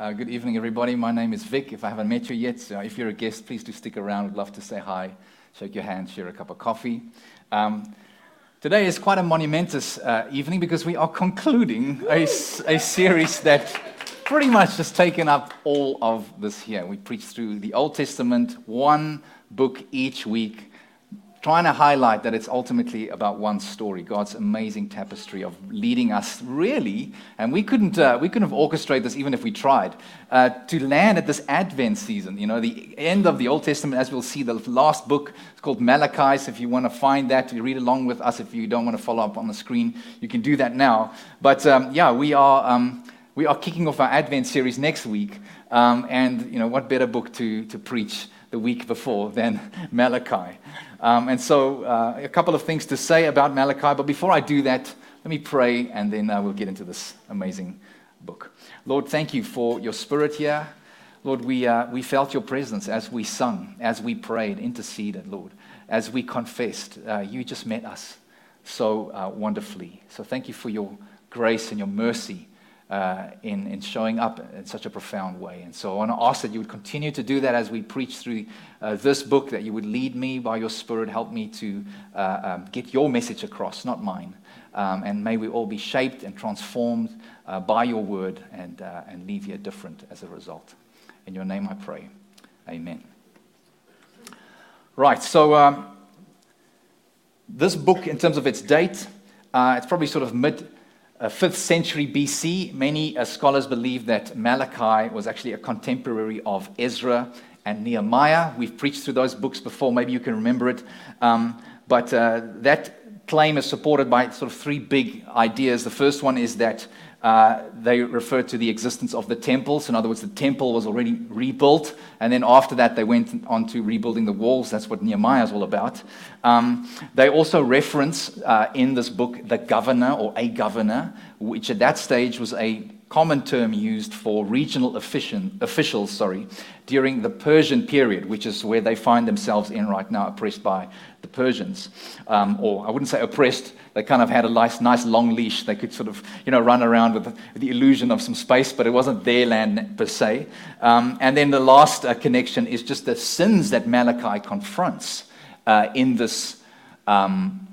Uh, good evening, everybody. My name is Vic. If I haven't met you yet, so if you're a guest, please do stick around. I'd love to say hi, shake your hand, share a cup of coffee. Um, today is quite a monumentous uh, evening because we are concluding a, a series that pretty much has taken up all of this year. We preach through the Old Testament, one book each week trying to highlight that it's ultimately about one story God's amazing tapestry of leading us, really, and we couldn't, uh, we couldn't have orchestrated this even if we tried, uh, to land at this Advent season. You know, the end of the Old Testament, as we'll see, the last book is called Malachi. So if you want to find that, you read along with us. If you don't want to follow up on the screen, you can do that now. But um, yeah, we are. Um, we are kicking off our Advent series next week, um, and you know what better book to, to preach the week before than Malachi. Um, and so, uh, a couple of things to say about Malachi, but before I do that, let me pray and then uh, we'll get into this amazing book. Lord, thank you for your spirit here. Lord, we, uh, we felt your presence as we sung, as we prayed, interceded, Lord, as we confessed. Uh, you just met us so uh, wonderfully. So, thank you for your grace and your mercy uh, in, in showing up in such a profound way. And so I want to ask that you would continue to do that as we preach through uh, this book, that you would lead me by your Spirit, help me to uh, um, get your message across, not mine. Um, and may we all be shaped and transformed uh, by your word and, uh, and leave here different as a result. In your name I pray. Amen. Right, so um, this book, in terms of its date, uh, it's probably sort of mid 5th century BC, many uh, scholars believe that Malachi was actually a contemporary of Ezra and Nehemiah. We've preached through those books before, maybe you can remember it. Um, but uh, that claim is supported by sort of three big ideas. The first one is that uh, they refer to the existence of the temple. So, in other words, the temple was already rebuilt, and then after that, they went on to rebuilding the walls. That's what Nehemiah is all about. Um, they also reference uh, in this book the governor or a governor, which at that stage was a common term used for regional officials sorry, during the Persian period, which is where they find themselves in right now, oppressed by the Persians. Um, or I wouldn't say oppressed, they kind of had a nice, nice long leash. They could sort of you know, run around with the, illusion of some space, but it wasn't their land per se. Um, and then the last uh, connection is just the sins that Malachi confronts uh, in, this, um,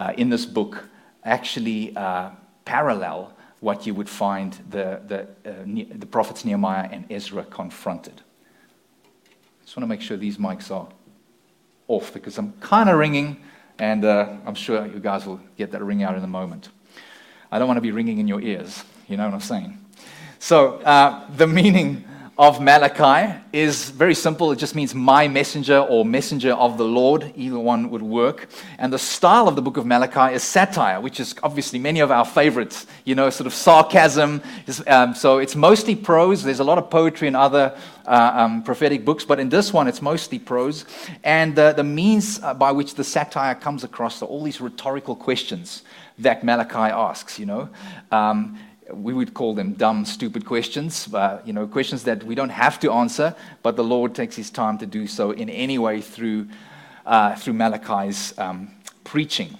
uh, in this book actually uh, parallel what you would find the, the, uh, the prophets Nehemiah and Ezra confronted. I Just want to make sure these mics are off because I'm kind of ringing, and uh, I'm sure you guys will get that ring out in a moment. I don't want to be ringing in your ears, you know what I'm saying? So, uh, the meaning of Malachi is very simple. It just means my messenger or messenger of the Lord. Either one would work. And the style of the book of Malachi is satire, which is obviously many of our favorites, you know, sort of sarcasm. Um, so it's mostly prose. There's a lot of poetry in other uh, um, prophetic books, but in this one, it's mostly prose. And uh, the means uh, by which the satire comes across are all these rhetorical questions that Malachi asks, you know. Um, we would call them dumb, stupid questions, you know, questions that we don't have to answer, but the Lord takes his time to do so in any way through, uh, through Malachi's um, preaching.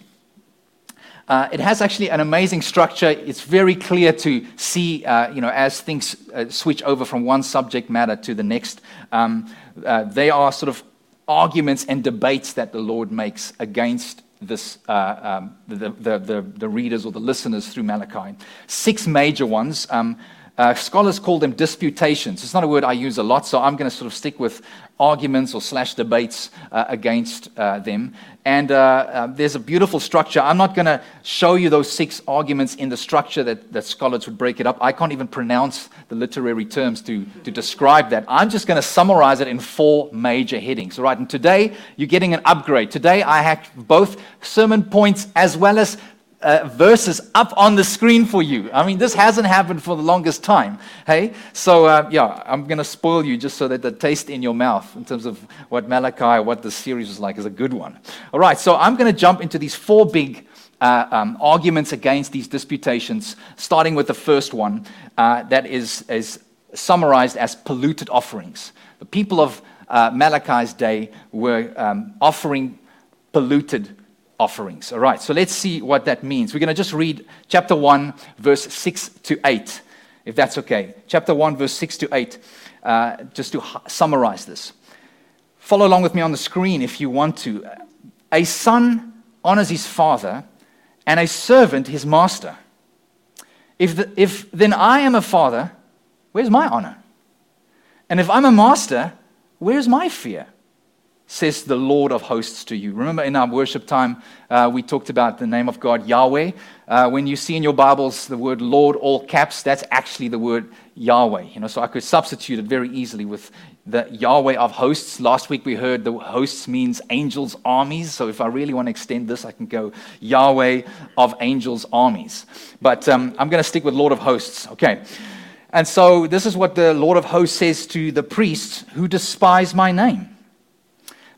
Uh, it has actually an amazing structure. It's very clear to see, uh, you know, as things uh, switch over from one subject matter to the next. Um, uh, they are sort of arguments and debates that the Lord makes against this, uh, um, the, the, the, the, readers or the listeners through Malachi. Six major ones. Um, uh, scholars call them disputations. It's not a word I use a lot, so I'm going to sort of stick with arguments or slash debates uh, against uh, them. And uh, uh, there's a beautiful structure. I'm not going to show you those six arguments in the structure that, that scholars would break it up. I can't even pronounce the literary terms to, to describe that. I'm just going to summarize it in four major headings. All right, and today you're getting an upgrade. Today I have both sermon points as well as uh, verses up on the screen for you. I mean, this hasn't happened for the longest time. Hey, so uh, yeah, I'm going to spoil you just so that the taste in your mouth, in terms of what Malachi, what the series is like, is a good one. All right, so I'm going to jump into these four big uh, um, arguments against these disputations, starting with the first one uh, that is, is summarized as polluted offerings. The people of uh, Malachi's day were um, offering polluted offerings. All right, so let's see what that means. We're going to just read chapter 1, verse 6 to 8. if that's okay. Chapter 1, verse 6 to 8, uh, just to summarize this. Follow along with me on the screen if you want to. A son honors his father, and a servant his master. If, the, if then I am a father, where's my honor? And if I'm a master, where's my fear? Says the Lord of hosts to you. Remember in our worship time, uh, we talked about the name of God, Yahweh. Uh, when you see in your Bibles the word Lord, all caps, that's actually the word Yahweh. You know, so I could substitute it very easily with the Yahweh of hosts. Last week we heard the hosts means angels' armies. So if I really want to extend this, I can go Yahweh of angels' armies. But um, I'm going to stick with Lord of hosts. Okay. And so this is what the Lord of hosts says to the priests who despise my name.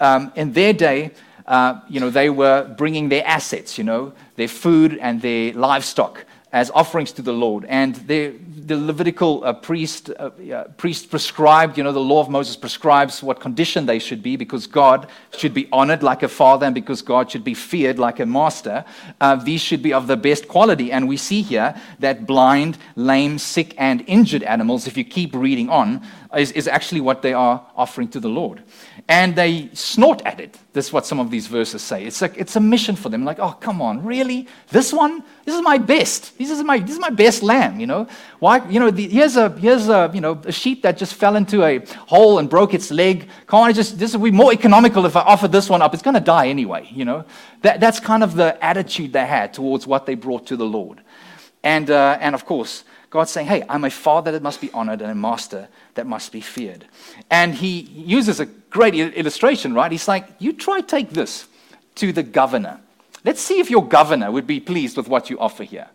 um, in their day, uh, you know, they were bringing their assets, you know, their food and their livestock as offerings to the Lord. And the, the Levitical uh, priest, uh, uh, priest prescribed, you know, the law of Moses prescribes what condition they should be because God should be honored like a father and because God should be feared like a master. Uh, these should be of the best quality. And we see here that blind, lame, sick, and injured animals, if you keep reading on, is, is actually what they are offering to the Lord. And they snort at it. This is what some of these verses say. It's, like, it's a mission for them. Like, oh, come on, really? This one? This is my best. This is my, this is my best lamb, you know? Why, you know, the, here's, a, here's a, you know, a sheep that just fell into a hole and broke its leg. Can't I just, this would be more economical if I offer this one up. It's going to die anyway, you know? That, that's kind of the attitude they had towards what they brought to the Lord. And, uh, and of course, God's saying, hey, I'm a father that must be honored and a master that must be feared. And he uses a great illustration, right? He's like, you try take this to the governor. Let's see if your governor would be pleased with what you offer here.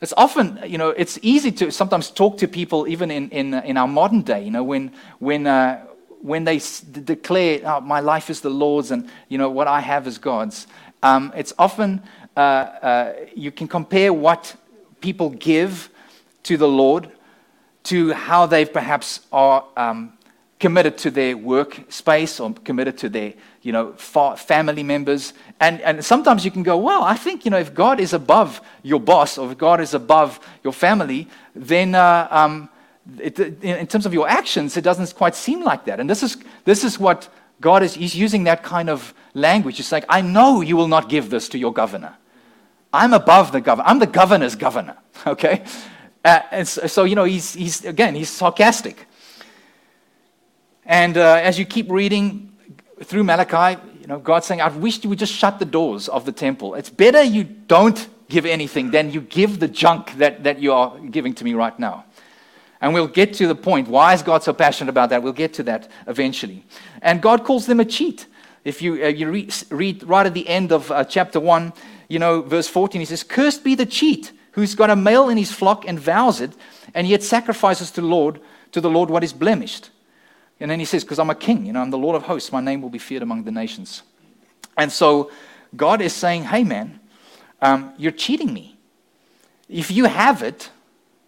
It's often, you know, it's easy to sometimes talk to people, even in, in, in our modern day, you know, when, when, uh, when they s- declare, oh, my life is the Lord's and, you know, what I have is God's. Um, it's often, uh, uh, you can compare what people give to the Lord, to how they perhaps are um, committed to their workspace or committed to their you know family members. And, and sometimes you can go well i think you know if god is above your boss or if god is above your family then uh, um, it, in terms of your actions it doesn't quite seem like that. And this is this is what god is he's using that kind of language. It's like i know you will not give this to your governor. I'm above the governor i'm the governor's governor okay uh, and so, so, you know, he's, he's, again, he's sarcastic. And uh, as you keep reading through Malachi, you know, God's saying, I wish you would just shut the doors of the temple. It's better you don't give anything than you give the junk that, that you are giving to me right now. And we'll get to the point. Why is God so passionate about that? We'll get to that eventually. And God calls them a cheat. If you, uh, you read, read, right at the end of uh, chapter 1, you know, verse 14, he says, Cursed be the cheat who's got a male in his flock and vows it, and yet sacrifices to the Lord, to the Lord what is blemished. And then he says, Because I'm a king, you know, I'm the Lord of hosts, my name will be feared among the nations. And so God is saying, Hey man, um, you're cheating me. If you have it,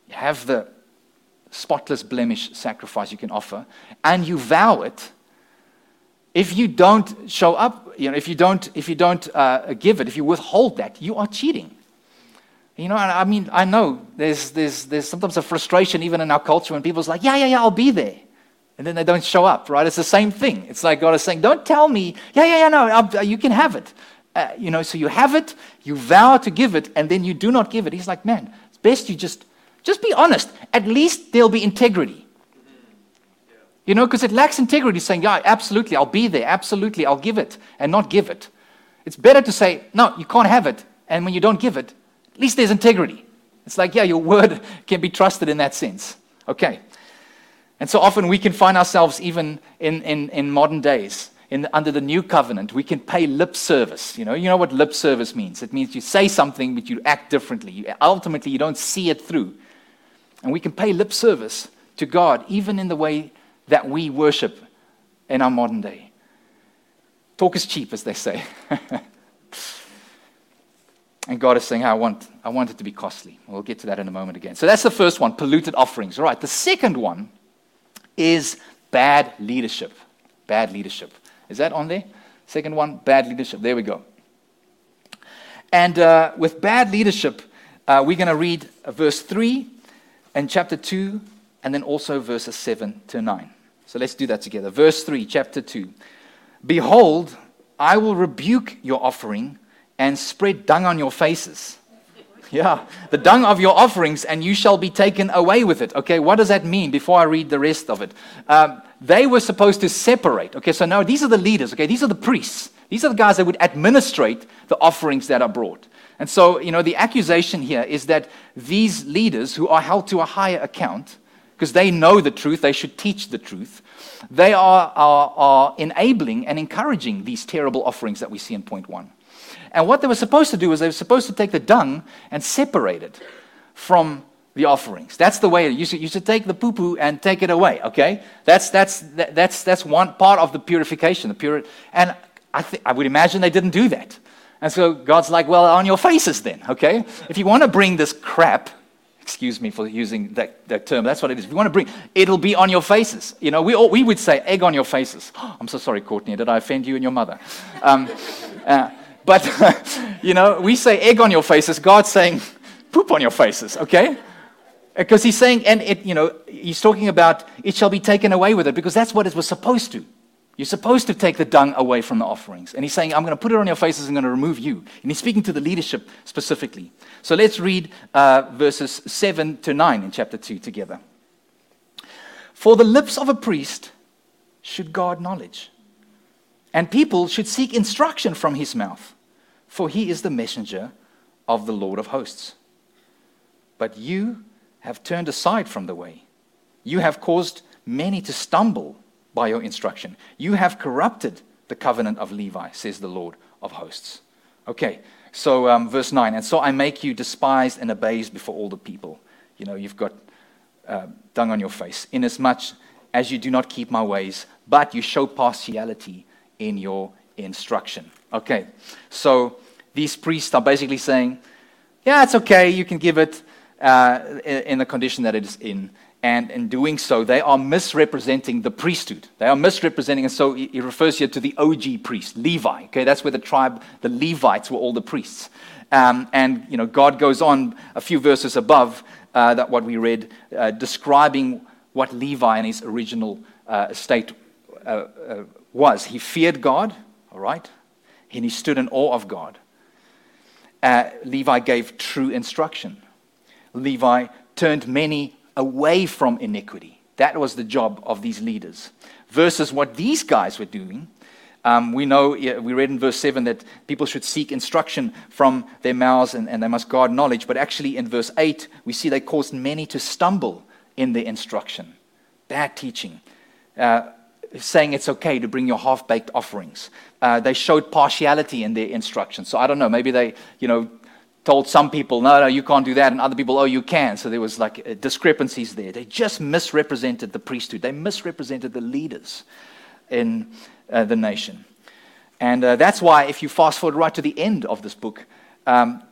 you have the spotless blemish sacrifice you can offer, and you vow it, if you don't show up, you know, if you don't, if you don't uh, give it, if you withhold that, you are cheating. You know, I mean, I know there's, there's, there's sometimes a frustration even in our culture when people's like, yeah, yeah, yeah, I'll be there. And then they don't show up, right? It's the same thing. It's like God is saying, don't tell me, yeah, yeah, yeah, no, I'll, you can have it. Uh, you know, so you have it, you vow to give it, and then you do not give it. He's like, man, it's best you just, just be honest. At least there'll be integrity. You know, because it lacks integrity saying, yeah, absolutely, I'll be there. Absolutely, I'll give it, and not give it. It's better to say, no, you can't have it. And when you don't give it, at least there's integrity. It's like, yeah, your word can be trusted in that sense. Okay. And so often we can find ourselves, even in, in, in modern days, in, under the new covenant, we can pay lip service. You know, you know what lip service means? It means you say something, but you act differently. You, ultimately, you don't see it through. And we can pay lip service to God, even in the way that we worship in our modern day. Talk is cheap, as they say. and God is saying, I want, I want it to be costly. We'll get to that in a moment again. So that's the first one polluted offerings. All right. The second one is bad leadership. Bad leadership. Is that on there? Second one, bad leadership. There we go. And uh, with bad leadership, uh, we're going to read verse 3 and chapter 2, and then also verses 7 to 9. So let's do that together. Verse 3, chapter 2. Behold, I will rebuke your offering and spread dung on your faces. Yeah, the dung of your offerings, and you shall be taken away with it. Okay, what does that mean before I read the rest of it? Um, they were supposed to separate. Okay, so now these are the leaders. Okay, these are the priests. These are the guys that would administrate the offerings that are brought. And so, you know, the accusation here is that these leaders who are held to a higher account, because they know the truth, they should teach the truth, they are, are, are enabling and encouraging these terrible offerings that we see in point one. And what they were supposed to do is they were supposed to take the dung and separate it from the offerings. That's the way you should, you should take the poo poo and take it away, okay? That's, that's, that's, that's one part of the purification. The and I, th- I would imagine they didn't do that. And so God's like, well, on your faces then, okay? If you want to bring this crap, excuse me for using that, that term, that's what it is. If you want to bring, it'll be on your faces. You know, we, all, we would say egg on your faces. I'm so sorry, Courtney, did I offend you and your mother? Um, uh, but, you know, we say egg on your faces, God's saying poop on your faces, okay? Because he's saying, and it, you know, he's talking about it shall be taken away with it because that's what it was supposed to. You're supposed to take the dung away from the offerings. And he's saying, I'm going to put it on your faces, and I'm going to remove you. And he's speaking to the leadership specifically. So let's read uh, verses 7 to 9 in chapter 2 together. For the lips of a priest should guard knowledge, and people should seek instruction from his mouth, for he is the messenger of the Lord of hosts. But you have turned aside from the way. You have caused many to stumble by your instruction. You have corrupted the covenant of Levi, says the Lord of hosts. Okay, so um, verse 9. And so I make you despised and abased before all the people. You know, you've got uh, dung on your face, inasmuch as you do not keep my ways, but you show partiality in your instruction. Okay, so these priests are basically saying, yeah, it's okay, you can give it uh, in the condition that it is in. And in doing so, they are misrepresenting the priesthood. They are misrepresenting, and so he refers here to the OG priest, Levi. Okay, that's where the tribe, the Levites, were all the priests. Um, and you know, God goes on a few verses above uh, that what we read, uh, describing what Levi in his original uh, state uh, uh, was. He feared God, all right, and he stood in awe of God. Uh, Levi gave true instruction. Levi turned many away from iniquity. That was the job of these leaders. Versus what these guys were doing. Um, we know, we read in verse 7 that people should seek instruction from their mouths and, and they must guard knowledge. But actually, in verse 8, we see they caused many to stumble in their instruction. Bad teaching. Uh, saying it's okay to bring your half baked offerings. Uh, they showed partiality in their instructions. So I don't know, maybe they, you know, told some people, no, no, you can't do that, and other people, oh, you can. So there was like uh, discrepancies there. They just misrepresented the priesthood, they misrepresented the leaders in uh, the nation. And uh, that's why, if you fast forward right to the end of this book, um,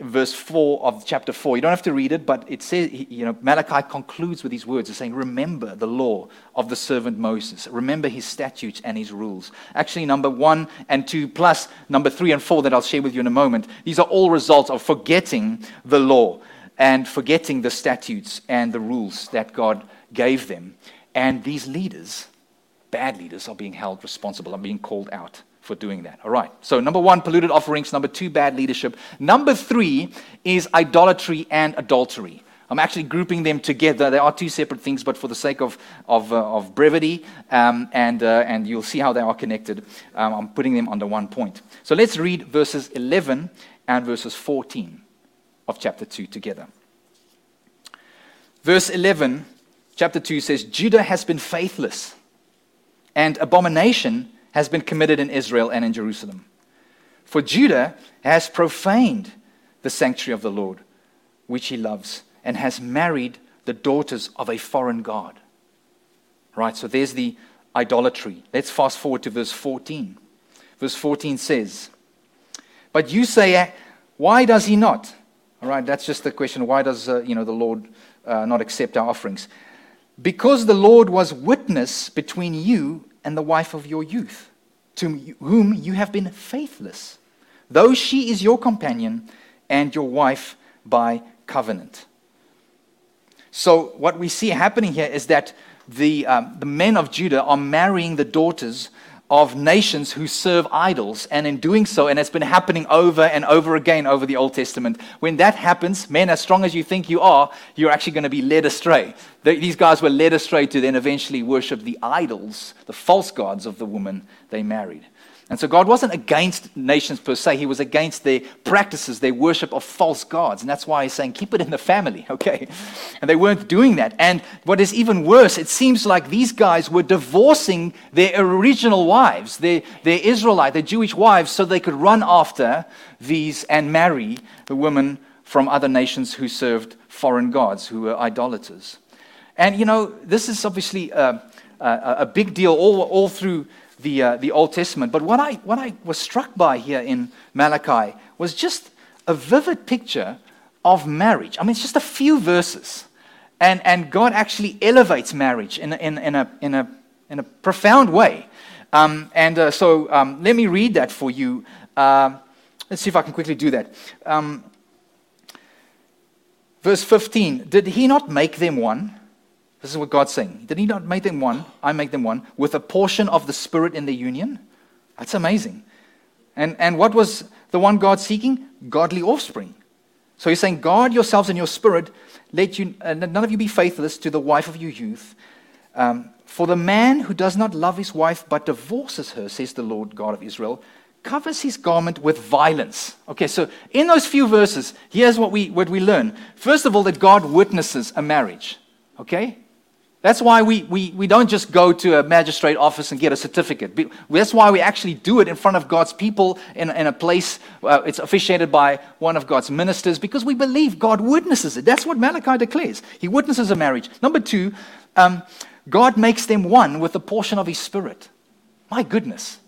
verse 4 of chapter 4. You don't have to read it, but it says, you know, Malachi concludes with these words of saying, Remember the law of the servant Moses. Remember his statutes and his rules. Actually, number one and two, plus number three and four that I'll share with you in a moment, these are all results of forgetting the law and forgetting the statutes and the rules that God gave them. And these leaders, bad leaders, are being held responsible, are being called out for doing that. All right. So, number one, polluted offerings. Number two, bad leadership. Number three is idolatry and adultery. I'm actually grouping them together. They are two separate things, but for the sake of, of, uh, of brevity, um, and, uh, and you'll see how they are connected, um, I'm putting them under one point. So let's read verses 11 and verses 14 of chapter 2 together. Verse 11, chapter 2 says, Judah has been faithless, and abomination has been committed in Israel and in Jerusalem. For Judah has profaned the sanctuary of the Lord, which he loves, and has married the daughters of a foreign god. Right, so there's the idolatry. Let's fast forward to verse 14. Verse 14 says, But you say, Why does he not? All right, that's just the question. Why does uh, you know, the Lord uh, not accept our offerings? Because the Lord was witness between you and the wife of your youth, to whom you have been faithless, though she is your companion and your wife by covenant. So, what we see happening here is that the, um, the men of Judah are marrying the daughters of nations who serve idols. And in doing so, and it's been happening over and over again over the Old Testament, when that happens, men, as strong as you think you are, you're actually going to be led astray. These guys were led astray to then eventually worship the idols, the false gods of the woman they married. And so God wasn't against nations per se, He was against their practices, their worship of false gods. And that's why He's saying, keep it in the family, okay? And they weren't doing that. And what is even worse, it seems like these guys were divorcing their original wives, their, their Israelite, their Jewish wives, so they could run after these and marry the women from other nations who served foreign gods, who were idolaters. And you know, this is obviously a, a, a big deal all, all through the, uh, the Old Testament. But what I, what I was struck by here in Malachi was just a vivid picture of marriage. I mean, it's just a few verses. And, and God actually elevates marriage in, in, in, a, in, a, in a profound way. Um, and uh, so um, let me read that for you. Uh, let's see if I can quickly do that. Um, verse 15 Did he not make them one? This is what God's saying. Did He not make them one? I make them one with a portion of the Spirit in the union. That's amazing. And, and what was the one God seeking? Godly offspring. So He's saying, guard yourselves in your spirit. Let you, uh, none of you be faithless to the wife of your youth. Um, for the man who does not love his wife but divorces her, says the Lord God of Israel, covers his garment with violence. Okay, so in those few verses, here's what we, what we learn. First of all, that God witnesses a marriage. Okay? That's why we, we, we don't just go to a magistrate office and get a certificate. That's why we actually do it in front of God's people in, in a place, uh, it's officiated by one of God's ministers, because we believe God witnesses it. That's what Malachi declares. He witnesses a marriage. Number two, um, God makes them one with a portion of His Spirit. My goodness.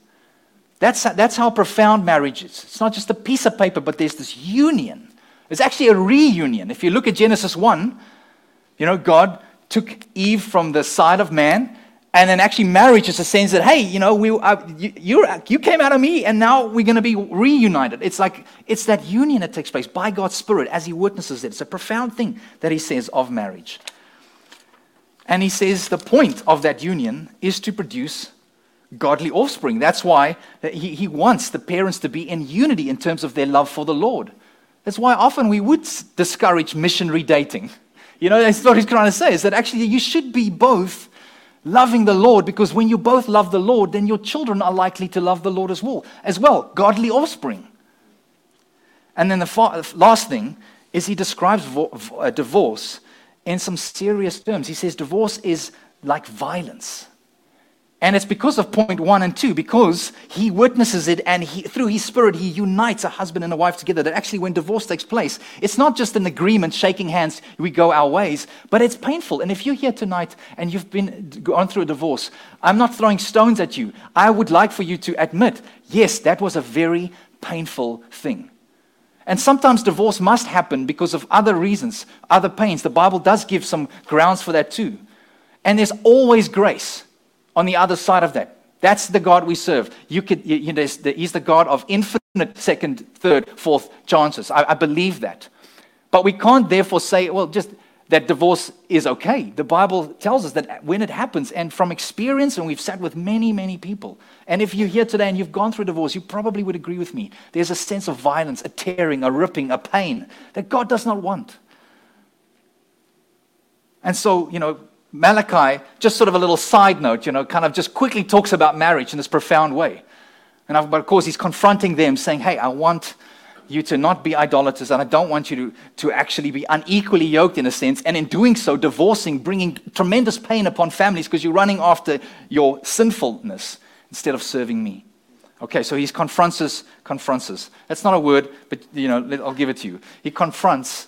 That's, that's how profound marriage is. It's not just a piece of paper, but there's this union. It's actually a reunion. If you look at Genesis 1, you know, God took Eve from the side of man. And then actually, marriage is a sense that, hey, you know, we, uh, you, you, came out of me and now we're going to be reunited. It's like, it's that union that takes place by God's Spirit as He witnesses it. It's a profound thing that He says of marriage. And He says the point of that union is to produce godly offspring. That's why he, he wants the parents to be in unity in terms of their love for the Lord. That's why often we would discourage missionary dating. You know, that's what he's trying to say is that actually you should be both loving the Lord because when you both love the Lord, then your children are likely to love the Lord as well. As well, godly offspring. And then the fa- last thing is he describes vo- uh, divorce in some serious terms. He says divorce is like violence. And it's because of point one and two, because he witnesses it and he, through his spirit, he unites a husband and a wife together. That actually, when divorce takes place, it's not just an agreement, shaking hands, we go our ways, but it's painful. And if you're here tonight and you've been gone through a divorce, I'm not throwing stones at you. I would like for you to admit, yes, that was a very painful thing. And sometimes divorce must happen because of other reasons, other pains. The Bible does give some grounds for that too. And there's always grace on the other side of that. That's the God we serve. You could, you, know, he's the God of infinite second, third, fourth chances. I, I believe that. But we can't therefore say, well, just that divorce is okay. The Bible tells us that when it happens, and from experience, and we've sat with many, many people, and if you're here today and you've gone through divorce, you probably would agree with me. There's a sense of violence, a tearing, a ripping, a pain that God does not want. And so, you know, Malachi, just sort of a little side note, you know, kind of just quickly talks about marriage in this profound way. And of course, he's confronting them, saying, Hey, I want you to not be idolaters, and I don't want you to, to actually be unequally yoked in a sense. And in doing so, divorcing, bringing tremendous pain upon families because you're running after your sinfulness instead of serving me. Okay, so he confronts us, confronts us. That's not a word, but you know, I'll give it to you. He confronts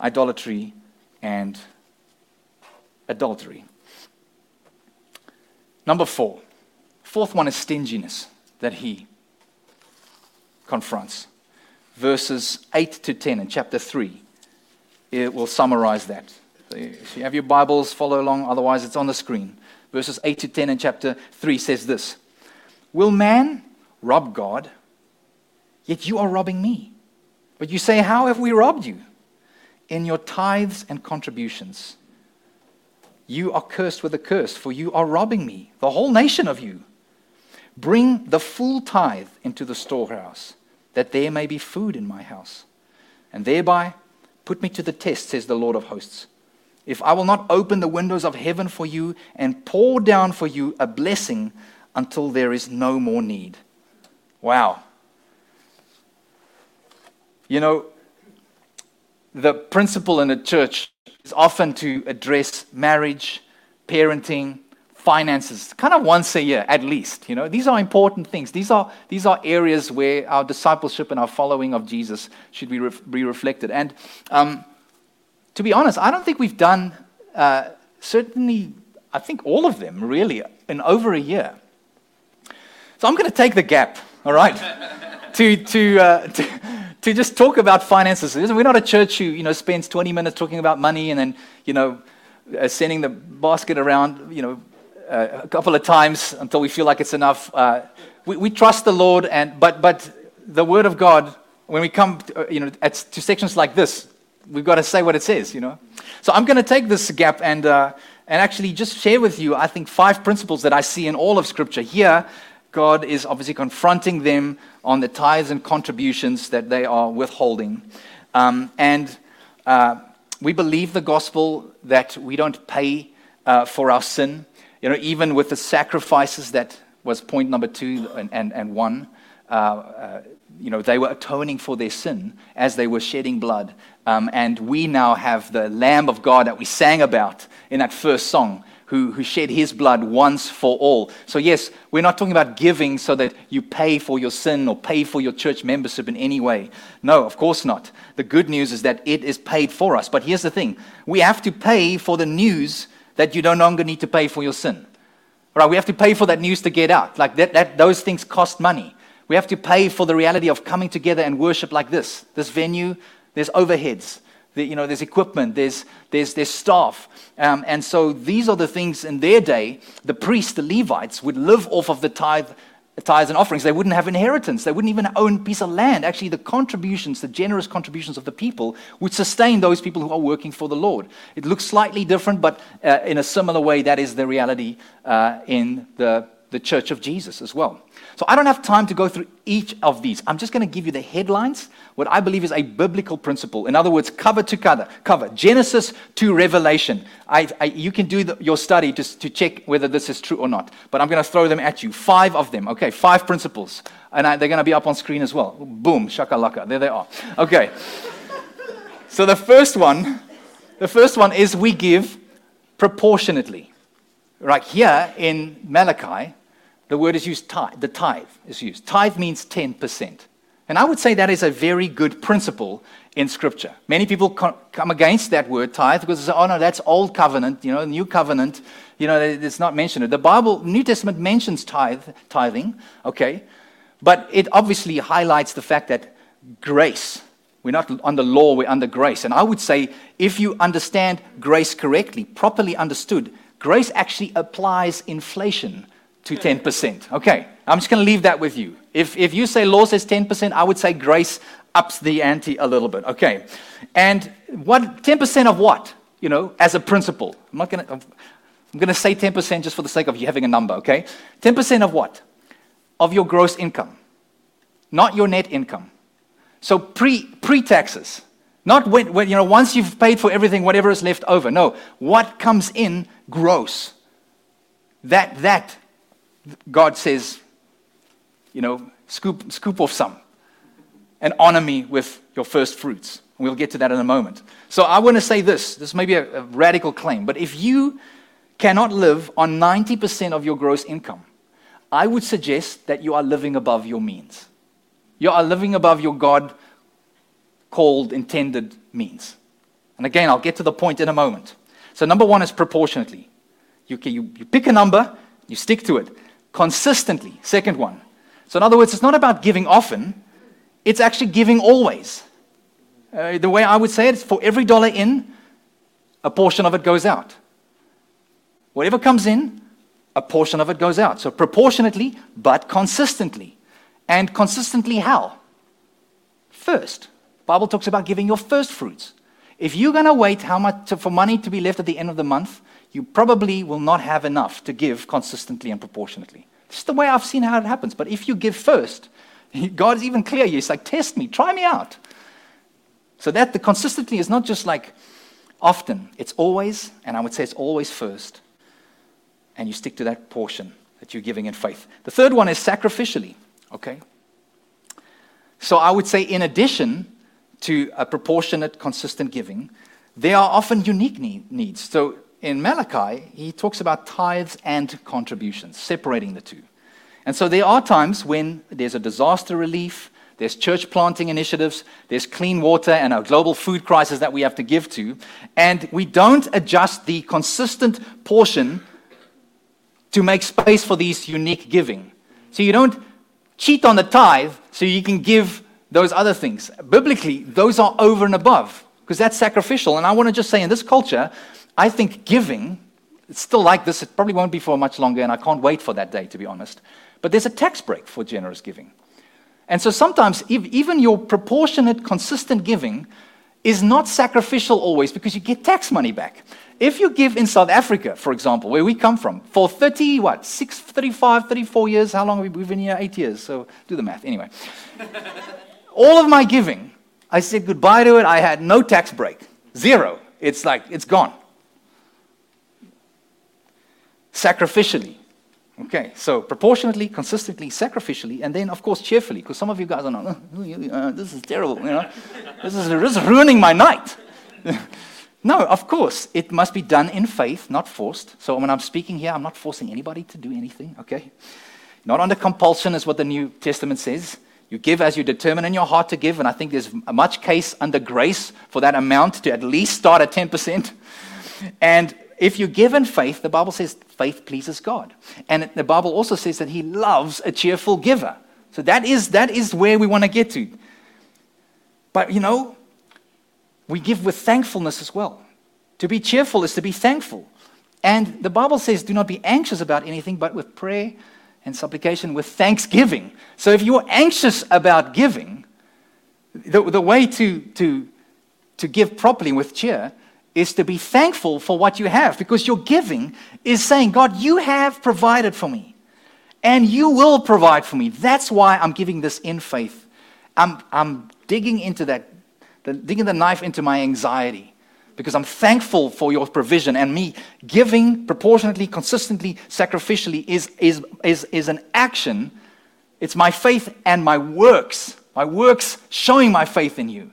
idolatry and adultery. Number four, fourth one is stinginess that he confronts. Verses 8 to 10 in chapter 3. It will summarize that. if you have your Bibles, follow along, otherwise, it's on the screen. Verses 8 to 10 in chapter 3 says this Will man rob God? Yet you are robbing me. But you say, How have we robbed you? In your tithes and contributions. You are cursed with a curse, for you are robbing me, the whole nation of you. Bring the full tithe into the storehouse, that there may be food in my house. And thereby put me to the test, says the Lord of hosts. If I will not open the windows of heaven for you and pour down for you a blessing until there is no more need. Wow. You know, the principle in a church is often to address marriage, parenting, finances, kind of once a year at least. You know, these are important things. These are, these are areas where our discipleship and our following of Jesus should be, re- be reflected. And um, to be honest, I don't think we've done, uh, certainly, I think all of them really, in over a year. So I'm going to take the gap, all right, to, to, uh, to, to just talk about finances. We're not a church who, you know, spends 20 minutes talking about money and then, you know, uh, sending the basket around, you know, uh, a couple of times until we feel like it's enough. Uh, we, we, trust the Lord, and, but, but the Word of God, when we come to, uh, you know, at, to sections like this, we've got to say what it says, you know. So I'm going to take this gap and, uh, and actually just share with you, I think, five principles that I see in all of Scripture. Here, God is obviously confronting them on the tithes and contributions that they are withholding. Um, and uh, we believe the gospel that we don't pay uh, for our sin. You know, even with the sacrifices that was point number two and, and, and one, uh, uh, you know, they were atoning for their sin as they were shedding blood. Um, and we now have the Lamb of God that we sang about in that first song, who, who shed his blood once for all. So, yes, we're not talking about giving so that you pay for your sin or pay for your church membership in any way. No, of course not. The good news is that it is paid for us. But here's the thing we have to pay for the news that you no longer need to pay for your sin. Right? We have to pay for that news to get out. Like that, that, those things cost money. We have to pay for the reality of coming together and worship like this. This venue, there's overheads. The, you know, there's equipment, there's, there's, there's staff. Um, and so these are the things in their day, the priests, the Levites, would live off of the tithe tithes and offerings. They wouldn't have inheritance. They wouldn't even own a piece of land. Actually, the contributions, the generous contributions of the people, would sustain those people who are working for the Lord. It looks slightly different, but uh, in a similar way, that is the reality uh, in the, the church of Jesus as well. So I don't have time to go through each of these. I'm just going to give you the headlines, what I believe is a biblical principle. In other words, cover to cover, cover Genesis to Revelation. I, I, you can do the, your study to, to check whether this is true or not. But I'm going to throw them at you. Five of them. Okay, five principles. And I, they're going to be up on screen as well. Boom, shakalaka. There they are. Okay. so the first one, the first one is we give proportionately. Right here in Malachi, the word is used tithe. The tithe is used. Tithe means 10%. And I would say that is a very good principle in Scripture. Many people come against that word tithe because they say, oh no, that's old covenant, you know, new covenant, you know, it's not mentioned. The Bible, New Testament mentions tithe, tithing, okay, but it obviously highlights the fact that grace, we're not under law, we're under grace. And I would say if you understand grace correctly, properly understood, grace actually applies inflation to 10%. Okay, I'm just going to leave that with you. If, if you say law says 10%, I would say grace ups the ante a little bit. Okay, and what 10% of what? You know, as a principle. I'm not going to. I'm going to say 10% just for the sake of you having a number, okay? 10% of what? Of your gross income, not your net income. So pre pre taxes, not when, when you know once you've paid for everything, whatever is left over. No, what comes in gross. That that God says, you know, scoop, scoop off some and honor me with your first fruits. We'll get to that in a moment. So I want to say this this may be a, a radical claim, but if you cannot live on 90% of your gross income, I would suggest that you are living above your means. You are living above your God called, intended means. And again, I'll get to the point in a moment. So, number one is proportionately. You, you, you pick a number, you stick to it. Consistently, second one. So, in other words, it's not about giving often, it's actually giving always. Uh, the way I would say it is for every dollar in, a portion of it goes out. Whatever comes in, a portion of it goes out. So proportionately, but consistently. And consistently how? First. Bible talks about giving your first fruits. If you're going to wait how much for money to be left at the end of the month, you probably will not have enough to give consistently and proportionately. This is the way I've seen how it happens. But if you give first, God is even clear. He's like, test me, try me out. So that the consistently is not just like often, it's always, and I would say it's always first. And you stick to that portion that you're giving in faith. The third one is sacrificially, okay? So I would say, in addition to a proportionate, consistent giving, there are often unique need, needs. So in Malachi, he talks about tithes and contributions, separating the two. And so there are times when there's a disaster relief, there's church planting initiatives, there's clean water and a global food crisis that we have to give to, and we don't adjust the consistent portion to make space for these unique giving. So you don't cheat on the tithe so you can give those other things. Biblically, those are over and above because that's sacrificial. And I want to just say in this culture, I think giving, it's still like this, it probably won't be for much longer, and I can't wait for that day, to be honest. But there's a tax break for generous giving. And so sometimes even your proportionate, consistent giving is not sacrificial always because you get tax money back. If you give in South Africa, for example, where we come from, for 30, what, 6, 35, 34 years, how long have we been here? Eight years. So do the math. Anyway, all of my giving, I said goodbye to it. I had no tax break. Zero. It's like, it's gone. Sacrificially. Okay, so proportionately, consistently, sacrificially, and then, of course, cheerfully, because some of you guys are not, uh, this is terrible, you know, this is, this is ruining my night. no, of course, it must be done in faith, not forced. So when I'm speaking here, I'm not forcing anybody to do anything, okay? Not under compulsion is what the New Testament says. You give as you determine in your heart to give, and I think there's much case under grace for that amount to at least start at 10%. And if you give in faith, the Bible says faith pleases God. And the Bible also says that He loves a cheerful giver. So that is, that is where we want to get to. But you know, we give with thankfulness as well. To be cheerful is to be thankful. And the Bible says, do not be anxious about anything, but with prayer and supplication, with thanksgiving. So if you're anxious about giving, the, the way to, to, to give properly with cheer is to be thankful for what you have because your giving is saying, God, you have provided for me and you will provide for me. That's why I'm giving this in faith. I'm, I'm digging into that, the, digging the knife into my anxiety because I'm thankful for your provision and me giving proportionately, consistently, sacrificially is, is, is, is an action. It's my faith and my works. My works showing my faith in you.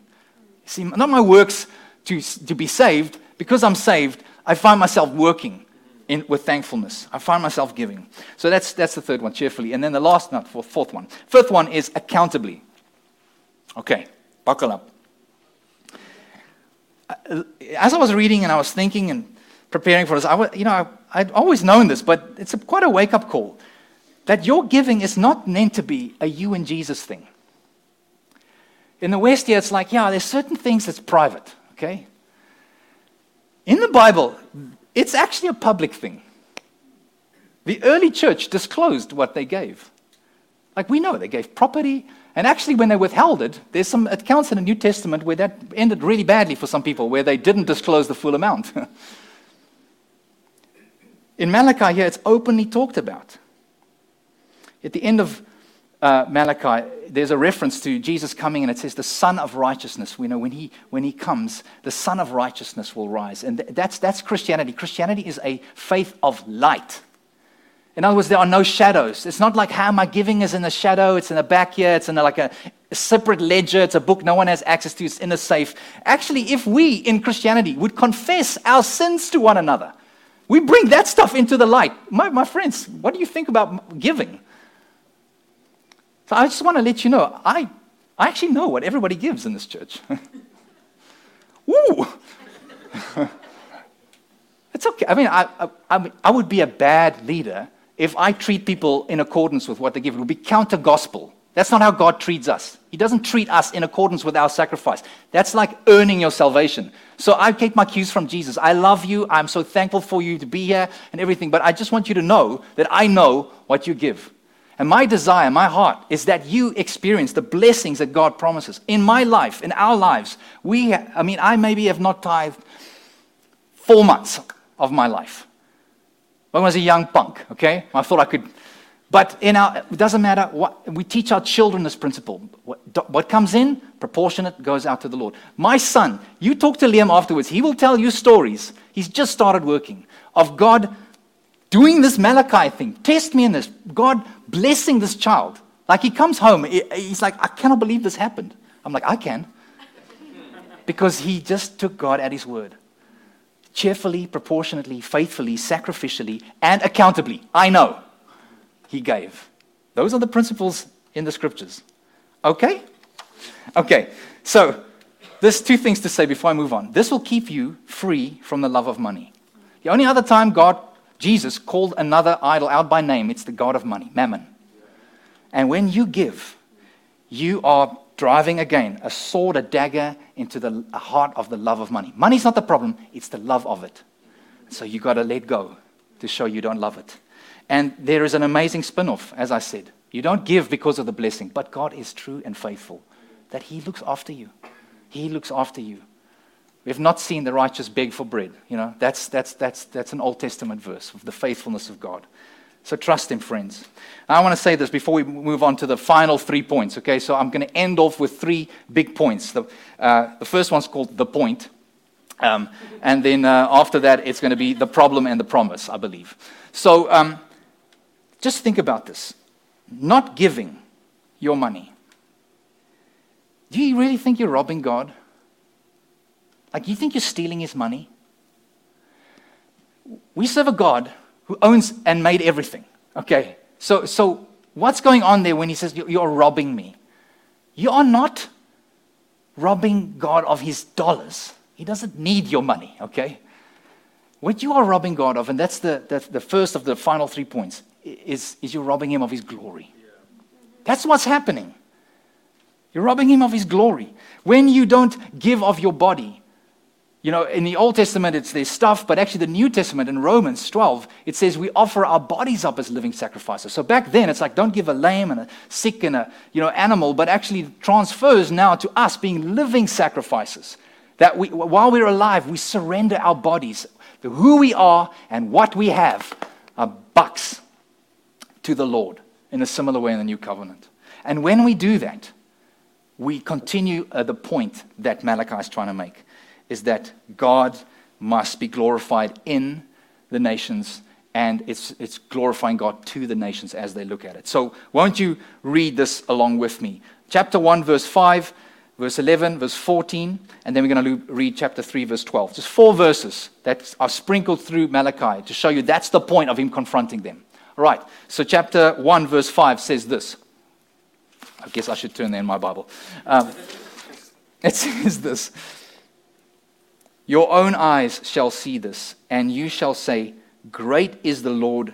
See, not my works to, to be saved, because I'm saved, I find myself working in, with thankfulness. I find myself giving. So that's, that's the third one, cheerfully. And then the last, not fourth, fourth one. Fifth one is accountably. Okay, buckle up. Uh, as I was reading and I was thinking and preparing for this, I was, you know, I, would always known this, but it's a, quite a wake up call that your giving is not meant to be a you and Jesus thing. In the West here, it's like, yeah, there's certain things that's private. Okay? In the Bible, it's actually a public thing. The early church disclosed what they gave. Like we know, they gave property, and actually, when they withheld it, there's some accounts in the New Testament where that ended really badly for some people, where they didn't disclose the full amount. in Malachi, here, it's openly talked about. At the end of uh, Malachi, there's a reference to Jesus coming, and it says, The Sun of Righteousness. We know when he, when he comes, the Sun of Righteousness will rise. And that's, that's Christianity. Christianity is a faith of light. In other words, there are no shadows. It's not like how my giving is in the shadow, it's in the back here, it's in a, like a, a separate ledger, it's a book no one has access to, it's in a safe. Actually, if we in Christianity would confess our sins to one another, we bring that stuff into the light. My, my friends, what do you think about giving? So I just want to let you know, I, I actually know what everybody gives in this church. Woo! It's okay. I mean, I, I, I, mean, I would be a bad leader if I treat people in accordance with what they give. It would be counter gospel. That's not how God treats us. He doesn't treat us in accordance with our sacrifice. That's like earning your salvation. So I take my cues from Jesus. I love you. I'm so thankful for you to be here and everything. But I just want you to know that I know what you give. And my desire, my heart, is that you experience the blessings that God promises. In my life, in our lives, we, I mean, I maybe have not tithed four months of my life. When I was a young punk, okay? I thought I could but in our, it doesn't matter what, we teach our children this principle. What, what comes in, proportionate, goes out to the Lord. My son, you talk to Liam afterwards, he will tell you stories. He's just started working of God doing this Malachi thing. Test me in this. God blessing this child. Like he comes home, he's like, I cannot believe this happened. I'm like, I can. because he just took God at his word. Cheerfully, proportionately, faithfully, sacrificially, and accountably. I know he gave. Those are the principles in the scriptures. Okay? Okay, so there's two things to say before I move on. This will keep you free from the love of money. The only other time God, Jesus, called another idol out by name, it's the God of money, mammon. And when you give, you are driving again a sword, a dagger into the heart of the love of money. Money's not the problem, it's the love of it. So you got to let go to show you don't love it. And there is an amazing spin off, as I said. You don't give because of the blessing, but God is true and faithful, that He looks after you. He looks after you. We have not seen the righteous beg for bread. You know, that's, that's, that's, that's an Old Testament verse of the faithfulness of God. So trust Him, friends. I want to say this before we move on to the final three points, okay? So I'm going to end off with three big points. The, uh, the first one's called the point. Um, and then uh, after that, it's going to be the problem and the promise, I believe. So, um, just think about this. Not giving your money. Do you really think you're robbing God? Like, you think you're stealing his money? We serve a God who owns and made everything. Okay, so, so what's going on there when he says you're robbing me? You are not robbing God of his dollars. He doesn't need your money, okay? What you are robbing God of, and that's the, the, the first of the final three points, is, is you're robbing him of his glory. That's what's happening. You're robbing him of his glory. When you don't give of your body, you know, in the Old Testament, it's their stuff, but actually, the New Testament in Romans 12, it says we offer our bodies up as living sacrifices. So back then, it's like don't give a lame and a sick and a you know animal, but actually transfers now to us being living sacrifices. That we, while we're alive, we surrender our bodies, who we are and what we have, are bucks to the Lord in a similar way in the new covenant. And when we do that, we continue at the point that Malachi is trying to make is that God must be glorified in the nations and it's, it's glorifying God to the nations as they look at it. So, won't you read this along with me? Chapter 1, verse 5, verse 11, verse 14, and then we're going to read chapter 3, verse 12. Just four verses that are sprinkled through Malachi to show you that's the point of him confronting them. Right. So, chapter 1, verse 5 says this. I guess I should turn there in my Bible. Um, it says this Your own eyes shall see this, and you shall say, Great is the Lord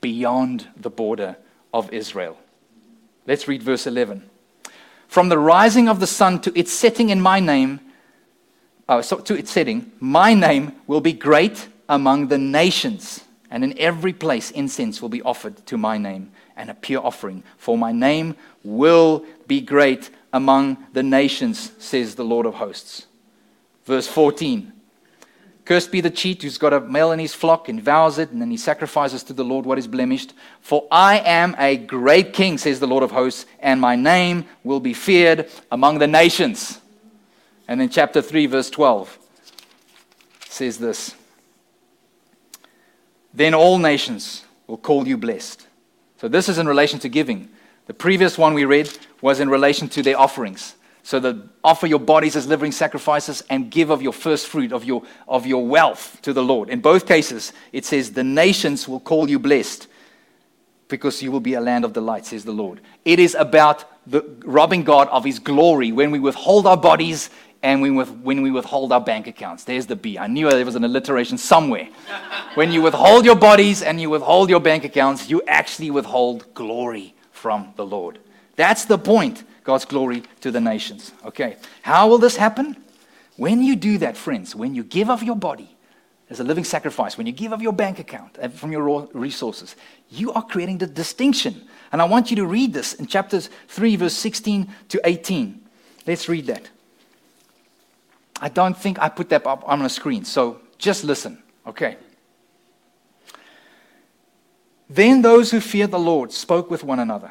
beyond the border of Israel. Let's read verse 11. From the rising of the sun to its setting in my name, oh, so to its setting, my name will be great among the nations and in every place incense will be offered to my name and a pure offering. For my name will be great among the nations, says the Lord of hosts. Verse 14 Cursed be the cheat who's got a male in his flock and vows it, and then he sacrifices to the Lord what is blemished. For I am a great king, says the Lord of hosts, and my name will be feared among the nations. And then chapter 3, verse 12 says this then all nations will call you blessed. So this is in relation to giving. The previous one we read was in relation to their offerings. So that offer your bodies as living sacrifices and give of your first fruit of your of your wealth to the Lord. In both cases, it says the nations will call you blessed because you will be a land of delight, says the Lord. It is about the, robbing God of his glory when we withhold our bodies and we with, when we withhold our bank accounts. There's the B. I knew there was an alliteration somewhere. when you withhold your bodies and you withhold your bank accounts, you actually withhold glory from the Lord. That's the point. God's glory to the nations. Okay. How will this happen? When you do that, friends, when you give of your body as a living sacrifice, when you give of your bank account from your resources, you are creating the distinction. And I want you to read this in chapters 3, verse 16 to 18. Let's read that. I don't think I put that up on the screen, so just listen, okay? Then those who feared the Lord spoke with one another.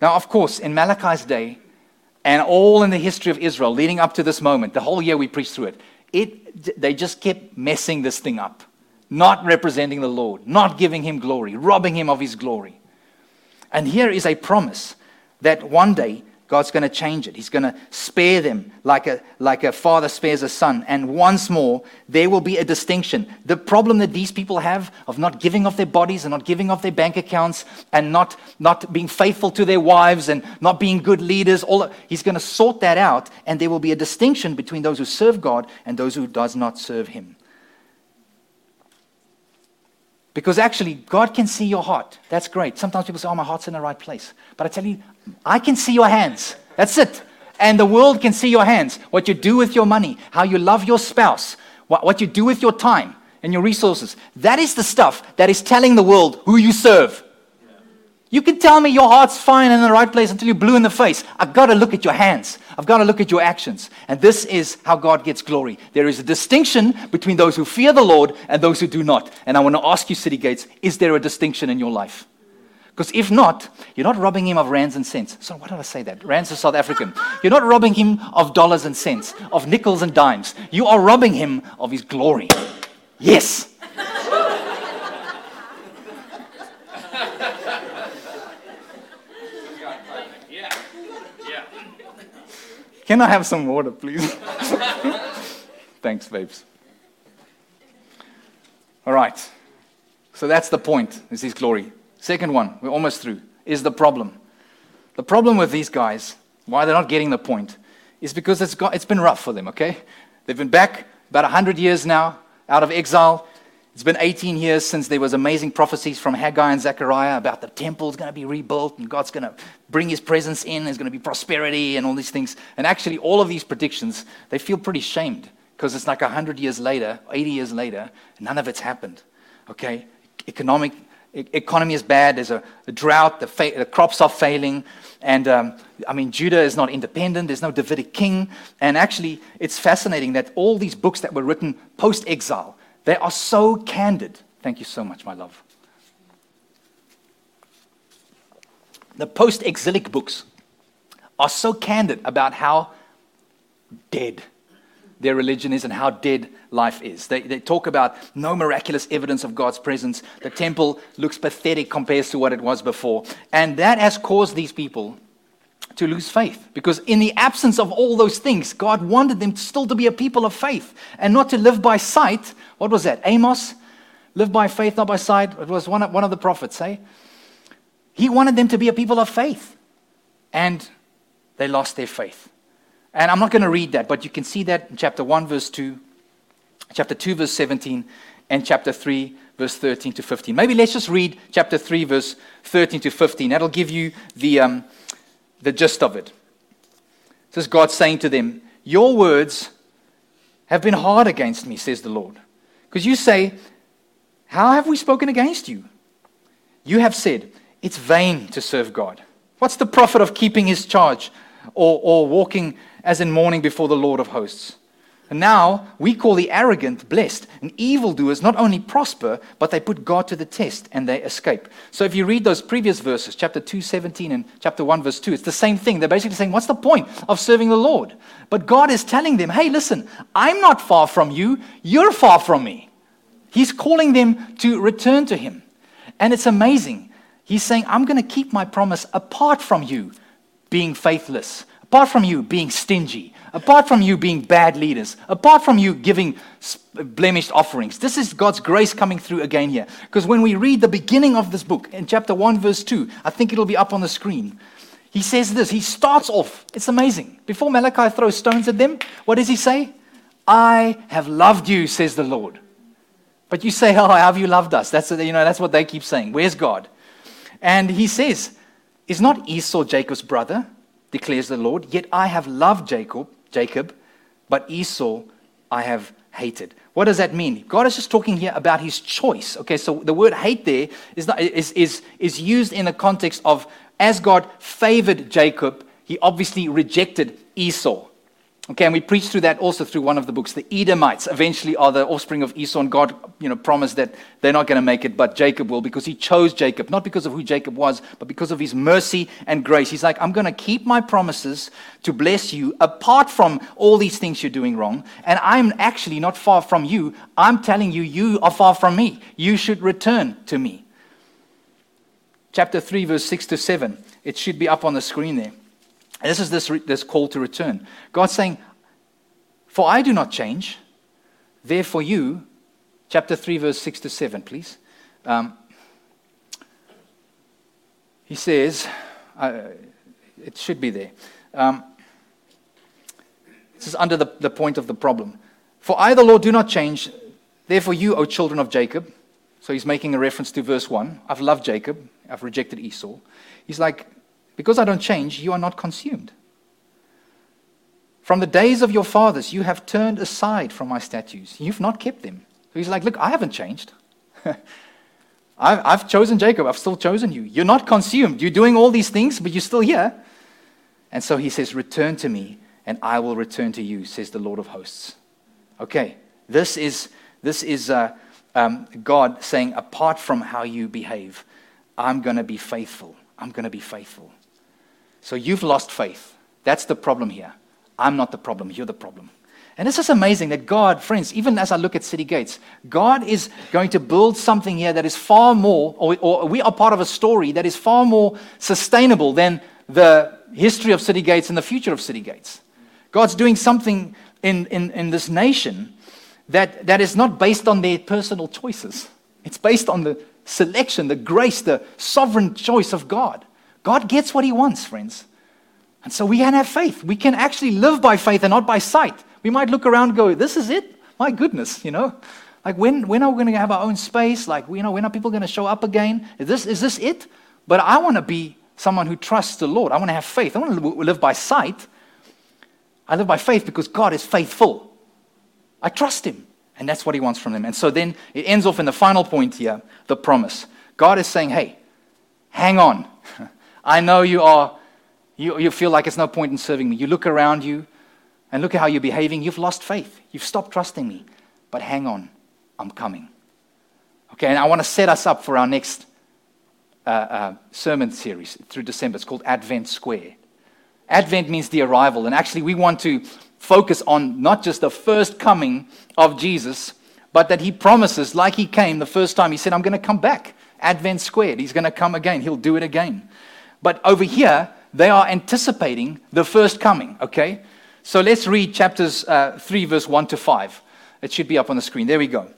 Now, of course, in Malachi's day, and all in the history of Israel leading up to this moment, the whole year we preached through it, it they just kept messing this thing up, not representing the Lord, not giving him glory, robbing him of his glory. And here is a promise that one day God's going to change it. He's going to spare them like a, like a father spares a son. And once more, there will be a distinction. The problem that these people have of not giving of their bodies and not giving of their bank accounts and not, not being faithful to their wives and not being good leaders, all, he's going to sort that out. And there will be a distinction between those who serve God and those who does not serve him. Because actually, God can see your heart. That's great. Sometimes people say, Oh, my heart's in the right place. But I tell you, I can see your hands. That's it. And the world can see your hands. What you do with your money, how you love your spouse, what, what you do with your time and your resources. That is the stuff that is telling the world who you serve. You can tell me your heart's fine and in the right place until you're blue in the face. I've got to look at your hands. I've got to look at your actions. And this is how God gets glory. There is a distinction between those who fear the Lord and those who do not. And I want to ask you, City Gates, is there a distinction in your life? Because if not, you're not robbing him of rands and cents. So, why did I say that? Rands are South African. You're not robbing him of dollars and cents, of nickels and dimes. You are robbing him of his glory. Yes. Can I have some water, please? Thanks, babes. All right. So that's the point, is his glory. Second one, we're almost through, is the problem. The problem with these guys, why they're not getting the point, is because it's, got, it's been rough for them, okay? They've been back about 100 years now, out of exile. It's been 18 years since there was amazing prophecies from Haggai and Zechariah about the temple's going to be rebuilt and God's going to bring his presence in. There's going to be prosperity and all these things. And actually, all of these predictions, they feel pretty shamed because it's like 100 years later, 80 years later, none of it's happened. Okay? Economic economy is bad. There's a, a drought. The, fa- the, crops are failing. And um, I mean, Judah is not independent. There's no Davidic king. And actually, it's fascinating that all these books that were written post exile, they are so candid. Thank you so much, my love. The post exilic books are so candid about how dead their religion is and how dead life is. They, they talk about no miraculous evidence of God's presence. The temple looks pathetic compared to what it was before. And that has caused these people to lose faith. Because in the absence of all those things, God wanted them still to be a people of faith and not to live by sight. What was that? Amos? Live by faith, not by sight. It was one of, one of the prophets, eh? He wanted them to be a people of faith. And they lost their faith. And I'm not going to read that, but you can see that in chapter 1, verse 2, chapter 2, verse 17, and chapter 3, verse 13 to 15. Maybe let's just read chapter 3, verse 13 to 15. That'll give you the, um, the gist of it. This is God saying to them, Your words have been hard against me, says the Lord. Because you say, How have we spoken against you? You have said, It's vain to serve God. What's the profit of keeping his charge or, or walking as in mourning before the Lord of hosts? And now we call the arrogant blessed, and evildoers not only prosper, but they put God to the test and they escape. So if you read those previous verses, chapter 2, 17, and chapter 1, verse 2, it's the same thing. They're basically saying, What's the point of serving the Lord? But God is telling them, Hey, listen, I'm not far from you, you're far from me. He's calling them to return to Him. And it's amazing. He's saying, I'm going to keep my promise apart from you being faithless, apart from you being stingy, apart from you being bad leaders, apart from you giving blemished offerings. This is God's grace coming through again here. Because when we read the beginning of this book in chapter 1, verse 2, I think it'll be up on the screen. He says this. He starts off. It's amazing. Before Malachi throws stones at them, what does he say? I have loved you, says the Lord. But you say, Oh, have you loved us? That's, you know, that's what they keep saying. Where's God? And he says, Is not Esau Jacob's brother? declares the Lord. Yet I have loved Jacob Jacob, but Esau I have hated. What does that mean? God is just talking here about his choice. Okay, so the word hate there is, not, is, is, is used in the context of as God favored Jacob, he obviously rejected Esau. Okay, and we preach through that also through one of the books. The Edomites eventually are the offspring of Esau, and God, you know, promised that they're not going to make it, but Jacob will, because He chose Jacob, not because of who Jacob was, but because of His mercy and grace. He's like, I'm going to keep my promises to bless you apart from all these things you're doing wrong, and I'm actually not far from you. I'm telling you, you are far from me. You should return to me. Chapter 3, verse 6 to 7. It should be up on the screen there. This is this, this call to return. God's saying, For I do not change, therefore you, chapter 3, verse 6 to 7, please. Um, he says, uh, it should be there. Um, this is under the, the point of the problem. For I, the Lord, do not change, therefore you, O children of Jacob. So he's making a reference to verse 1. I've loved Jacob, I've rejected Esau. He's like, because I don't change, you are not consumed. From the days of your fathers, you have turned aside from my statutes. You've not kept them. So he's like, Look, I haven't changed. I've chosen Jacob. I've still chosen you. You're not consumed. You're doing all these things, but you're still here. And so he says, Return to me, and I will return to you, says the Lord of hosts. Okay, this is, this is uh, um, God saying, Apart from how you behave, I'm going to be faithful. I'm going to be faithful. So you've lost faith. That's the problem here. I'm not the problem, you're the problem. And this is amazing that God, friends, even as I look at City Gates, God is going to build something here that is far more, or, or, we are part of a story that is far more sustainable than the history of City Gates and the future of City Gates. God's doing something in, in, in this nation that, that is not based on their personal choices, it's based on the selection, the grace, the sovereign choice of God. God gets what he wants, friends. And so we can have faith. We can actually live by faith and not by sight. We might look around and go, this is it? My goodness, you know? Like, when, when are we going to have our own space? Like, you know, when are people going to show up again? Is this, is this it? But I want to be someone who trusts the Lord. I want to have faith. I want to live by sight. I live by faith because God is faithful. I trust Him. And that's what He wants from them. And so then it ends off in the final point here the promise. God is saying, hey, hang on. I know you are, you, you feel like it's no point in serving me. You look around you and look at how you're behaving. You've lost faith. You've stopped trusting me. But hang on, I'm coming. Okay, and I want to set us up for our next uh, uh, sermon series through December. It's called Advent Square. Advent means the arrival, and actually, we want to focus on not just the first coming of Jesus, but that he promises, like he came the first time, he said, I'm going to come back. Advent squared. He's going to come again. He'll do it again. But over here, they are anticipating the first coming, okay? So let's read chapters uh, 3, verse 1 to 5. It should be up on the screen. There we go.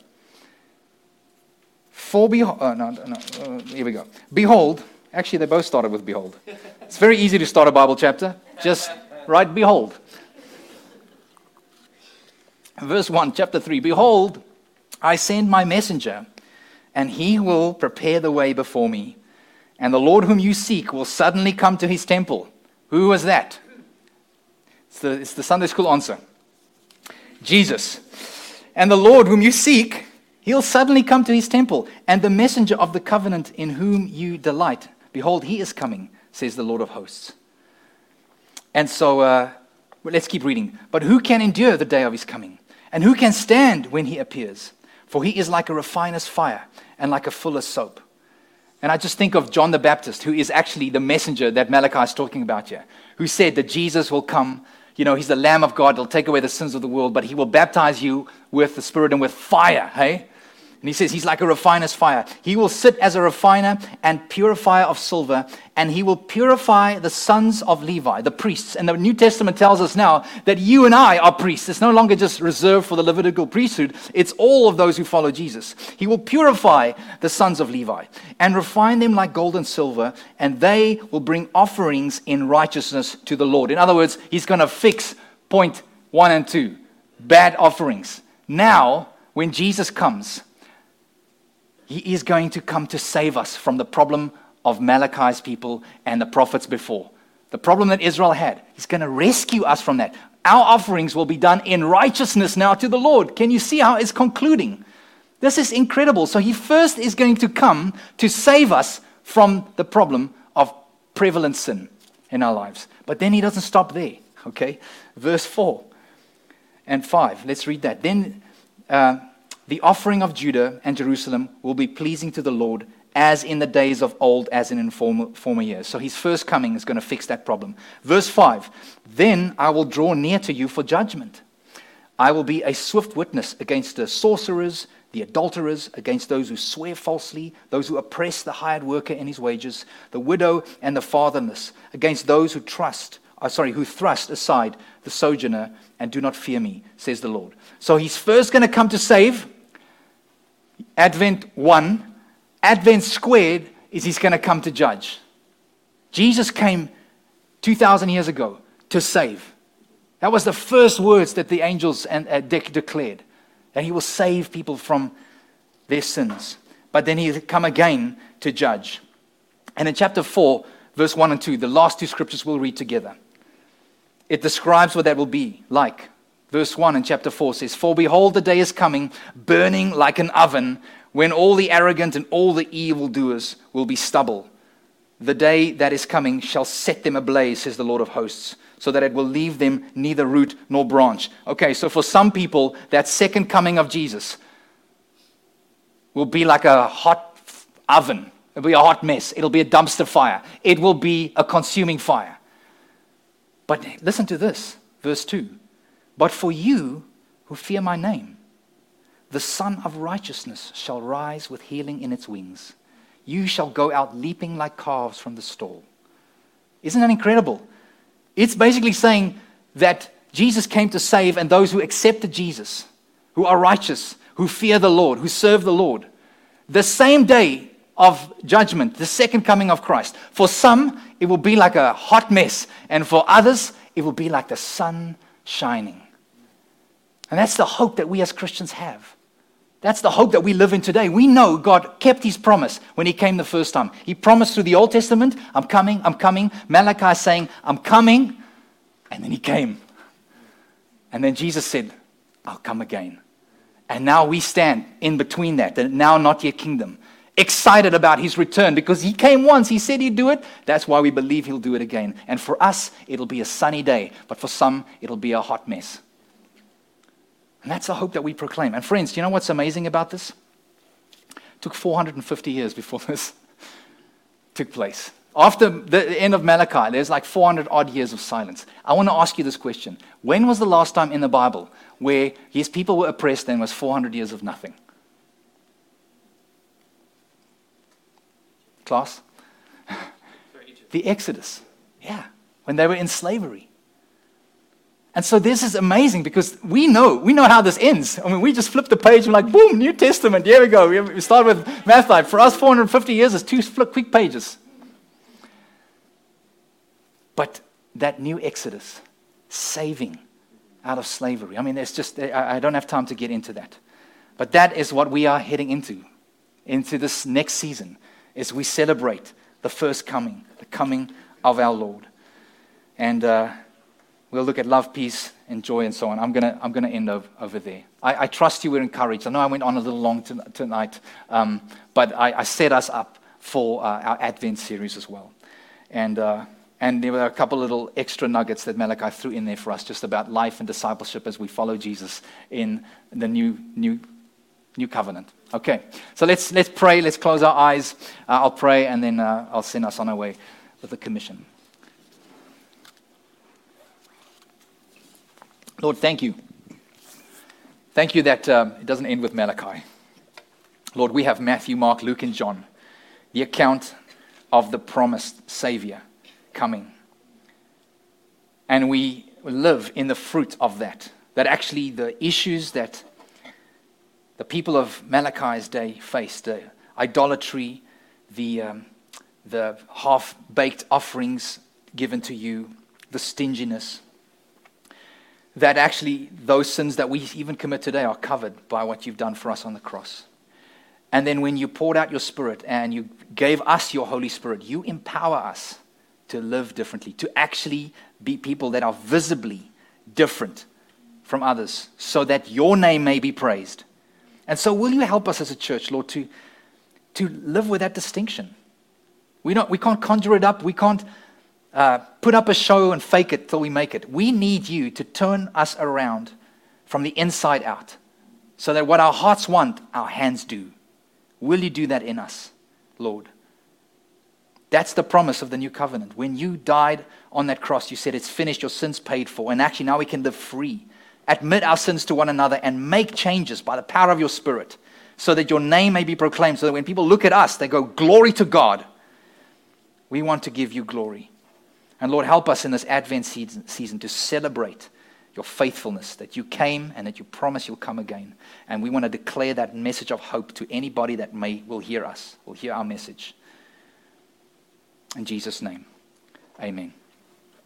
For behold, oh, no, no, uh, here we go. Behold, actually, they both started with behold. It's very easy to start a Bible chapter. Just write behold. Verse 1, chapter 3 Behold, I send my messenger, and he will prepare the way before me and the Lord whom you seek will suddenly come to his temple. Who was that? It's the, it's the Sunday school answer Jesus. And the Lord whom you seek, he'll suddenly come to his temple. And the messenger of the covenant in whom you delight, behold, he is coming, says the Lord of hosts. And so uh, let's keep reading. But who can endure the day of his coming? And who can stand when he appears? For he is like a refiner's fire and like a fuller's soap. And I just think of John the Baptist, who is actually the messenger that Malachi is talking about here, who said that Jesus will come. You know, he's the Lamb of God, he'll take away the sins of the world, but he will baptize you with the Spirit and with fire, hey? And he says he's like a refiner's fire. He will sit as a refiner and purifier of silver, and he will purify the sons of Levi, the priests. And the New Testament tells us now that you and I are priests. It's no longer just reserved for the Levitical priesthood, it's all of those who follow Jesus. He will purify the sons of Levi and refine them like gold and silver, and they will bring offerings in righteousness to the Lord. In other words, he's going to fix point one and two bad offerings. Now, when Jesus comes, he is going to come to save us from the problem of Malachi's people and the prophets before. The problem that Israel had. He's going to rescue us from that. Our offerings will be done in righteousness now to the Lord. Can you see how it's concluding? This is incredible. So, he first is going to come to save us from the problem of prevalent sin in our lives. But then he doesn't stop there. Okay? Verse 4 and 5. Let's read that. Then. Uh, the offering of Judah and Jerusalem will be pleasing to the Lord as in the days of old, as in, former, former years. So his first coming is going to fix that problem. Verse 5 Then I will draw near to you for judgment. I will be a swift witness against the sorcerers, the adulterers, against those who swear falsely, those who oppress the hired worker in his wages, the widow and the fatherless, against those who trust, uh, sorry, who thrust aside the sojourner and do not fear me, says the Lord. So he's first going to come to save Advent 1, Advent squared is he's going to come to judge. Jesus came 2,000 years ago to save. That was the first words that the angels and, uh, declared that he will save people from their sins. But then he'll come again to judge. And in chapter 4, verse 1 and 2, the last two scriptures we'll read together, it describes what that will be like. Verse 1 in chapter 4 says, For behold, the day is coming, burning like an oven, when all the arrogant and all the evildoers will be stubble. The day that is coming shall set them ablaze, says the Lord of hosts, so that it will leave them neither root nor branch. Okay, so for some people, that second coming of Jesus will be like a hot oven. It'll be a hot mess. It'll be a dumpster fire. It will be a consuming fire. But listen to this, verse 2. But for you who fear my name, the Sun of Righteousness shall rise with healing in its wings. You shall go out leaping like calves from the stall. Isn't that incredible? It's basically saying that Jesus came to save, and those who accepted Jesus, who are righteous, who fear the Lord, who serve the Lord, the same day of judgment, the second coming of Christ. For some, it will be like a hot mess, and for others, it will be like the sun shining. And that's the hope that we as Christians have. That's the hope that we live in today. We know God kept his promise when he came the first time. He promised through the Old Testament, I'm coming, I'm coming. Malachi saying, I'm coming. And then he came. And then Jesus said, I'll come again. And now we stand in between that, the now not yet kingdom, excited about his return because he came once. He said he'd do it. That's why we believe he'll do it again. And for us, it'll be a sunny day. But for some, it'll be a hot mess. And that's the hope that we proclaim. And friends, do you know what's amazing about this? It took 450 years before this took place. After the end of Malachi, there's like 400 odd years of silence. I want to ask you this question. When was the last time in the Bible where his people were oppressed and was 400 years of nothing? Class? the Exodus. Yeah, when they were in slavery. And so this is amazing because we know, we know how this ends. I mean, we just flip the page and like, boom, New Testament. Here we go. We start with Matthew. For us, 450 years is two quick pages. But that new Exodus, saving out of slavery. I mean, it's just, I don't have time to get into that. But that is what we are heading into, into this next season, as we celebrate the first coming, the coming of our Lord. And, uh, We'll look at love, peace, and joy, and so on. I'm going to I'm gonna end over, over there. I, I, trust you were encouraged. I know I went on a little long to, tonight, um, but I, I, set us up for uh, our Advent series as well. And uh, And there were a couple little extra nuggets that Malachi threw in there for us just about life and discipleship as we follow Jesus in the new, new, new covenant. Okay, so let's, let's pray. Let's close our eyes. Uh, I'll pray and then uh, I'll send us on our way with the commission. Lord, thank you. Thank you that um, it doesn't end with Malachi. Lord, we have Matthew, Mark, Luke, and John, the account of the promised Savior coming. And we live in the fruit of that. That actually the issues that the people of Malachi's day faced, the idolatry, the, um, the half baked offerings given to you, the stinginess, that actually those sins that we even commit today are covered by what you've done for us on the cross. And then when you poured out your Spirit and you gave us your Holy Spirit, you empower us to live differently, to actually be people that are visibly different from others, so that your name may be praised. And so, will you help us as a church, Lord, to, to live with that distinction? We, don't, we can't conjure it up. We can't uh, put up a show and fake it till we make it. We need you to turn us around from the inside out so that what our hearts want, our hands do. Will you do that in us, Lord? That's the promise of the new covenant. When you died on that cross, you said, It's finished, your sins paid for. And actually, now we can live free. Admit our sins to one another and make changes by the power of your Spirit so that your name may be proclaimed. So that when people look at us, they go, Glory to God. We want to give you glory. And Lord, help us in this Advent season to celebrate your faithfulness, that you came and that you promise you'll come again. And we want to declare that message of hope to anybody that may will hear us, will hear our message. In Jesus' name, amen.